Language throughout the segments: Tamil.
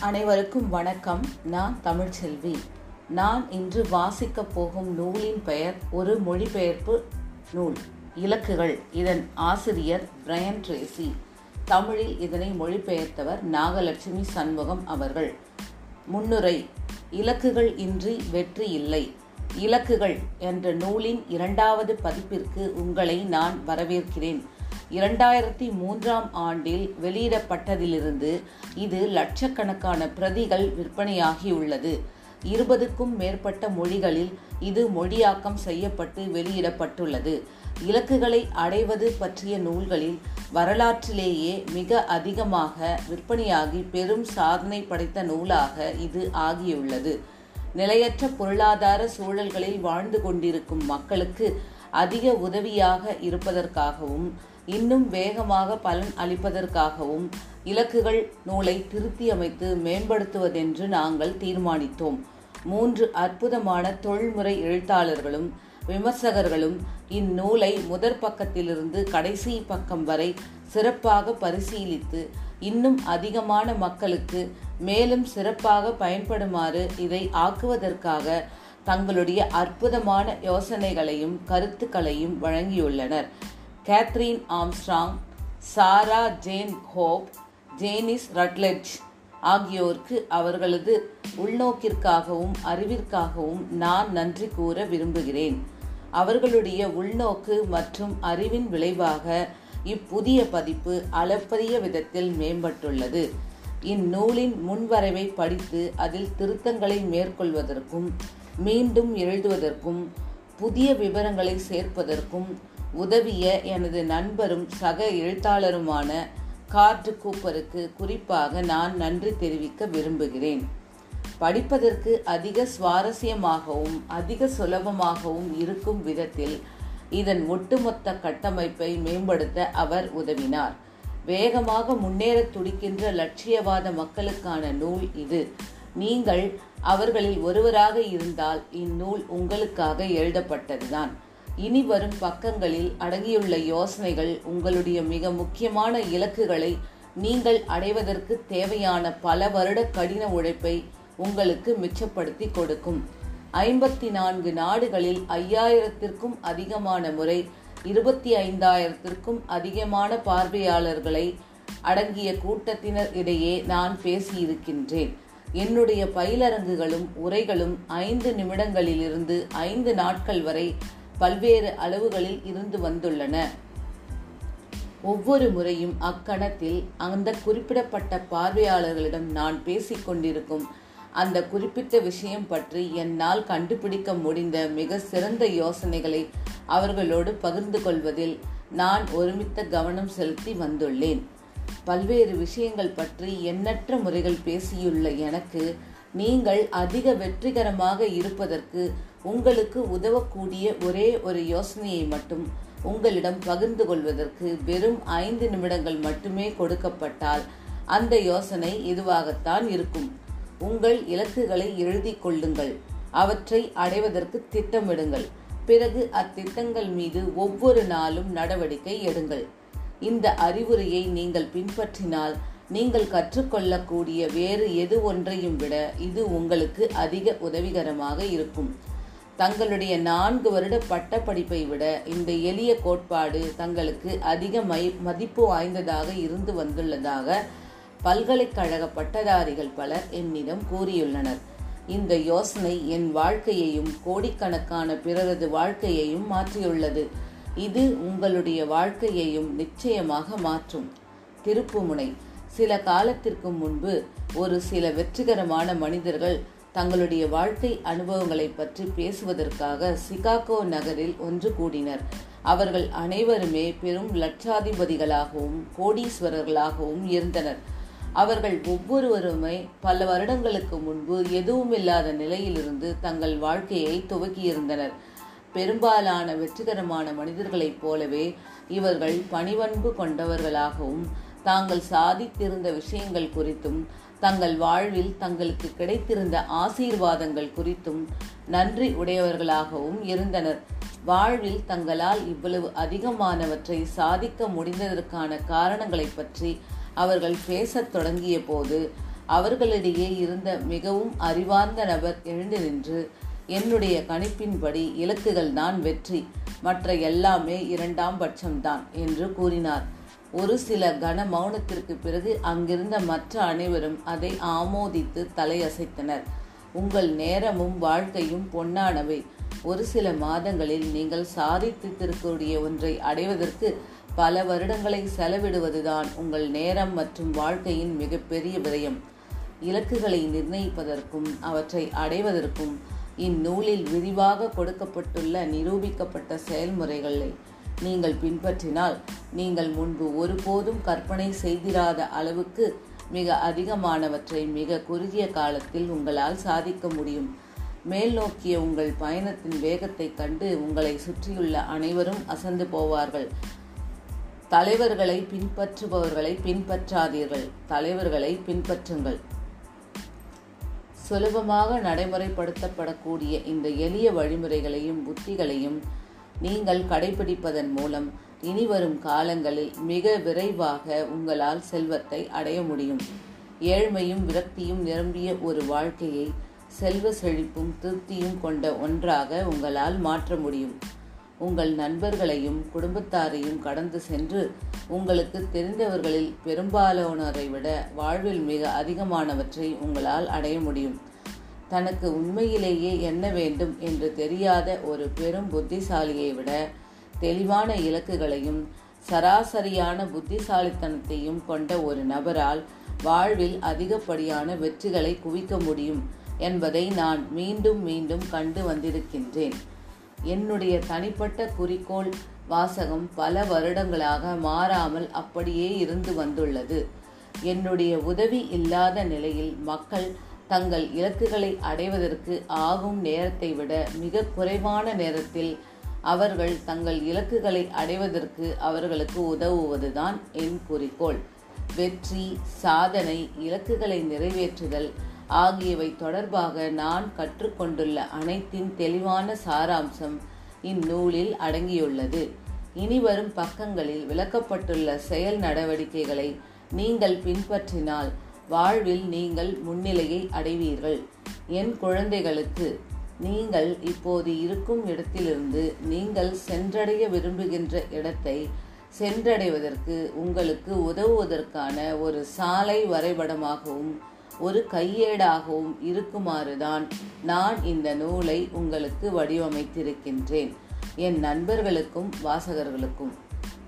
அனைவருக்கும் வணக்கம். நான் தமிழ்ச்செல்வி. நான் இன்று வாசிக்கப் போகும் நூலின் பெயர் ஒரு மொழிபெயர்ப்பு நூல். இலக்குகள். இதன் ஆசிரியர் பிரையன் ட்ரேசி. தமிழில் இதனை மொழிபெயர்த்தவர் நாகலட்சுமி சண்முகம் அவர்கள். முன்னுரை. இலக்குகள் இன்றி வெற்றி இல்லை. இலக்குகள் என்ற நூலின் இரண்டாவது பதிப்பிற்கு உங்களை நான் வரவேற்கிறேன். இரண்டாயிரத்தி மூன்றாம் ஆண்டில் வெளியிடப்பட்டதிலிருந்து இது லட்சக்கணக்கான பிரதிகள் விற்பனையாகியுள்ளது. இருபதுக்கும் மேற்பட்ட மொழிகளில் இது மொழியாக்கம் செய்யப்பட்டு வெளியிடப்பட்டுள்ளது. இலக்குகளை அடைவது பற்றிய நூல்களில் வரலாற்றிலேயே மிக அதிகமாக விற்பனையாகி பெரும் சாதனை படைத்த நூலாக இது ஆகியுள்ளது. நிலையற்ற பொருளாதார சூழல்களில் வாழ்ந்து கொண்டிருக்கும் மக்களுக்கு அதிக உதவியாக இருப்பதற்காகவும் இன்னும் வேகமாக பலன் அளிப்பதற்காகவும் இலக்குகள் நூலை திருத்தியமைத்து மேம்படுத்துவதென்று நாங்கள் தீர்மானித்தோம். மூன்று அற்புதமான தொழில்முறை எழுத்தாளர்களும் விமர்சகர்களும் இந்நூலை முதற் பக்கத்திலிருந்து கடைசி பக்கம் வரை சிறப்பாக பரிசீலித்து இன்னும் அதிகமான மக்களுக்கு மேலும் சிறப்பாக பயன்படுமாறு இதை ஆக்குவதற்காக தங்களுடைய அற்புதமான யோசனைகளையும் கருத்துக்களையும் வழங்கியுள்ளனர். Catherine Armstrong Sarah Jane Hope Janice Rutledge ஆகியோருக்கு அவர்களது உள்நோக்கிற்காகவும் அறிவிற்காகவும் நான் நன்றி கூற விரும்புகிறேன். அவர்களுடைய உள்நோக்கு மற்றும் அறிவின் விளைவாக இப்புதிய பதிப்பு அளப்பரிய விதத்தில் மேம்பட்டுள்ளது. இந்நூலின் முன்வரைவை படித்து அதில் திருத்தங்களை மேற்கொள்வதற்கும் மீண்டும் எழுதுவதற்கும் புதிய விவரங்களை சேர்ப்பதற்கும் உதவிய எனது நண்பரும் சக எழுத்தாளருமான கார்டு கூப்பருக்கு குறிப்பாக நான் நன்றி தெரிவிக்க விரும்புகிறேன். படிப்பதற்கு அதிக சுவாரஸ்யமாகவும் அதிக சுலபமாகவும் இருக்கும் விதத்தில் இதன் ஒட்டுமொத்த கட்டமைப்பை மேம்படுத்த அவர் உதவினார். வேகமாக முன்னேற துடிக்கின்ற லட்சியவாத மக்களுக்கான நூல் இது. நீங்கள் அவர்களில் ஒருவராக இருந்தால் இந்நூல் உங்களுக்காக எழுதப்பட்டதுதான். இனி வரும் பக்கங்களில் அடங்கியுள்ள யோசனைகள் உங்களுடைய மிக முக்கியமான இலக்குகளை நீங்கள் அடைவதற்கு தேவையான பல வருட கடின உழைப்பை உங்களுக்கு மிச்சப்படுத்தி கொடுக்கும். ஐம்பத்தி நான்கு நாடுகளில் ஐயாயிரத்திற்கும் அதிகமான முறை இருபத்தி ஐந்தாயிரத்திற்கும் அதிகமான பார்வையாளர்களை அடங்கிய கூட்டத்தினர் இடையே நான் பேசியிருக்கின்றேன். என்னுடைய பயிலரங்குகளும் உரைகளும் ஐந்து நிமிடங்களிலிருந்து ஐந்து நாட்கள் வரை பல்வேறு அளவுகளில் இருந்து வந்துள்ளன. ஒவ்வொரு முறையும் அக்கணத்தில் அந்த குறிப்பிடப்பட்ட பார்வையாளர்களிடம் நான் பேசிக்கொண்டிருக்கும் அந்த குறிப்பிட்ட விஷயம் பற்றி என்னால் கண்டுபிடிக்க முடிந்த மிக சிறந்த யோசனைகளை அவர்களோடு பகிர்ந்து கொள்வதில் நான் ஒருமித்த கவனம் செலுத்தி வந்துள்ளேன். பல்வேறு விஷயங்கள் பற்றி எண்ணற்ற முறைகள் பேசியுள்ள எனக்கு நீங்கள் அதிக வெற்றிகரமாக இருப்பதற்கு உங்களுக்கு உதவக்கூடிய ஒரே ஒரு யோசனையை மட்டும் உங்களிடம் பகிர்ந்து கொள்வதற்கு வெறும் ஐந்து நிமிடங்கள் மட்டுமே கொடுக்கப்பட்டால் அந்த யோசனை இதுவாகத்தான் இருக்கும். உங்கள் இலக்குகளை எழுதி கொள்ளுங்கள். அவற்றை அடைவதற்கு திட்டமிடுங்கள். பிறகு அத்திட்டங்கள் மீது ஒவ்வொரு நாளும் நடவடிக்கை எடுங்கள். இந்த அறிவுரையை நீங்கள் பின்பற்றினால் நீங்கள் கற்றுக்கொள்ளக்கூடிய வேறு எது ஒன்றையும் விட இது உங்களுக்கு அதிக உதவிகரமாக இருக்கும். தங்களுடைய நான்கு வருட பட்டப்படிப்பை விட இந்த எளிய கோட்பாடு தங்களுக்கு அதிக மை மதிப்பு வாய்ந்ததாக இருந்து வந்துள்ளதாக பல்கலைக்கழக பட்டதாரிகள் பலர் என்னிடம் கூறியுள்ளனர். இந்த யோசனை என் வாழ்க்கையையும் கோடிக்கணக்கான பிறரது வாழ்க்கையையும் மாற்றியுள்ளது. இது உங்களுடைய வாழ்க்கையையும் நிச்சயமாக மாற்றும். திருப்புமுனை. சில காலத்திற்கு முன்பு ஒரு சில வெற்றிகரமான மனிதர்கள் தங்களுடைய வாழ்க்கை அனுபவங்களை பற்றி பேசுவதற்காக சிகாகோ நகரில் ஒன்று கூடினர். அவர்கள் அனைவருமே பெரும் லட்சாதிபதிகளாகவும் கோடீஸ்வரர்களாகவும் இருந்தனர். அவர்கள் ஒவ்வொருவருமே பல வருடங்களுக்கு முன்பு எதுவுமில்லாத நிலையிலிருந்து தங்கள் வாழ்க்கையை துவக்கியிருந்தனர். பெரும்பாலான வெற்றிகரமான மனிதர்களைப் போலவே இவர்கள் பணிவன்பு கொண்டவர்களாகவும் தாங்கள் சாதித்திருந்த விஷயங்கள் குறித்தும் தங்கள் வாழ்வில் தங்களுக்கு கிடைத்திருந்த ஆசீர்வாதங்கள் குறித்தும் நன்றி உடையவர்களாகவும் இருந்தனர். வாழ்வில் தங்களால் இவ்வளவு அதிகமானவற்றை சாதிக்க முடிந்ததற்கான காரணங்களை பற்றி அவர்கள் பேசத் தொடங்கிய போது அவர்களிடையே இருந்த மிகவும் அறிவார்ந்த நபர் எழுந்து நின்று என்னுடைய கணிப்பின்படி இலக்குகள் தான் வெற்றி மற்ற எல்லாமே இரண்டாம் பட்சம்தான் என்று கூறினார். ஒரு சில கன மௌனத்திற்கு பிறகு அங்கிருந்த மற்ற அனைவரும் அதை ஆமோதித்து தலையசைத்தனர். உங்கள் நேரமும் வாழ்க்கையும் பொன்னானவை. ஒரு சில மாதங்களில் நீங்கள் சாதித்திருக்கக்கூடிய ஒன்றை அடைவதற்கு பல வருடங்களை செலவிடுவதுதான் உங்கள் நேரம் மற்றும் வாழ்க்கையின் மிகப்பெரிய விரயம். இலக்குகளை நிர்ணயிப்பதற்கும் அவற்றை அடைவதற்கும் இந்நூலில் விரிவாக கொடுக்கப்பட்டுள்ள நிரூபிக்கப்பட்ட செயல்முறைகளை நீங்கள் பின்பற்றினால் நீங்கள் முன்பு ஒருபோதும் கற்பனை செய்திராத அளவுக்கு மிக அதிகமானவற்றை மிக குறுகிய காலத்தில் உங்களால் சாதிக்க முடியும். மேல் நோக்கிய உங்கள் பயணத்தின் வேகத்தை கண்டு உங்களை சுற்றியுள்ள அனைவரும் அசந்து போவார்கள். தலைவர்களை பின்பற்றுபவர்களை பின்பற்றாதீர்கள். தலைவர்களை பின்பற்றுங்கள். சுலபமாக நடைமுறைப்படுத்தப்படக்கூடிய இந்த எளிய வழிமுறைகளையும் புத்திகளையும் நீங்கள் கடைபிடிப்பதன் மூலம் இனிவரும் காலங்களில் மிக விரைவாக உங்களால் செல்வத்தை அடைய முடியும். ஏழ்மையும் விரக்தியும் நிரம்பிய ஒரு வாழ்க்கையை செல்வ செழிப்பும் திருப்தியும் கொண்ட ஒன்றாக உங்களால் மாற்ற முடியும். உங்கள் நண்பர்களையும் குடும்பத்தாரையும் கடந்து சென்று உங்களுக்கு தெரிந்தவர்களில் பெரும்பாலானோரை விட வாழ்வில் மிக அதிகமானவற்றை உங்களால் அடைய முடியும். தனக்கு உண்மையிலேயே என்ன வேண்டும் என்று தெரியாத ஒரு பெரும் புத்திசாலியை விட தெளிவான இலக்குகளையும் சராசரியான புத்திசாலித்தனத்தையும் கொண்ட ஒரு நபரால் வாழ்வில் அதிகப்படியான வெற்றிகளை குவிக்க முடியும் என்பதை நான் மீண்டும் மீண்டும் கண்டு வந்திருக்கின்றேன். என்னுடைய தனிப்பட்ட குறிக்கோள் வாசகம் பல வருடங்களாக மாறாமல் அப்படியே இருந்து வந்துள்ளது. என்னுடைய உதவி இல்லாத நிலையில் மக்கள் தங்கள் இலக்குகளை அடைவதற்கு ஆகும் நேரத்தை விட மிக குறைவான நேரத்தில் அவர்கள் தங்கள் இலக்குகளை அடைவதற்கு அவர்களுக்கு உதவுவதுதான் என் குறிக்கோள். வெற்றி சாதனை இலக்குகளை நிறைவேற்றுதல் ஆகியவை தொடர்பாக நான் கற்றுக்கொண்டுள்ள அனைத்தின் தெளிவான சாராம்சம் இந்நூலில் அடங்கியுள்ளது. இனிவரும் பக்கங்களில் விளக்கப்பட்டுள்ள செயல் நடவடிக்கைகளை நீங்கள் பின்பற்றினால் வாழ்வில் நீங்கள் முன்னிலையை அடைவீர்கள். என் குழந்தைகளுக்கு நீங்கள் இப்போது இருக்கும் இடத்திலிருந்து நீங்கள் சென்றடைய விரும்புகின்ற இடத்தை சென்றடைவதற்கு உங்களுக்கு உதவுவதற்கான ஒரு சாலை வரைபடமாகவும் ஒரு கையேடாகவும் இருக்குமாறுதான் நான் இந்த நூலை உங்களுக்கு வடிவமைத்திருக்கின்றேன். என் நண்பர்களுக்கும் வாசகர்களுக்கும்.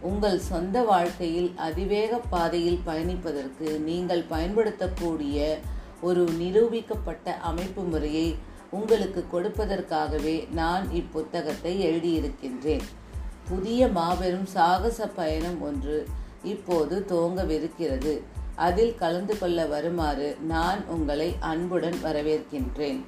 உங்கள் சொந்த வாழ்க்கையில் அதிவேக பாதையில் பயணிப்பதற்கு நீங்கள் பயன்படுத்தக்கூடிய ஒரு நிரூபிக்கப்பட்ட அமைப்பு முறையை உங்களுக்கு கொடுப்பதற்காகவே நான் இப்புத்தகத்தை எழுதியிருக்கின்றேன். புதிய மாபெரும் சாகச பயணம் ஒன்று இப்போது துவங்கவிருக்கிறது. அதில் கலந்து கொள்ள வருமாறு நான் உங்களை அன்புடன் வரவேற்கின்றேன்.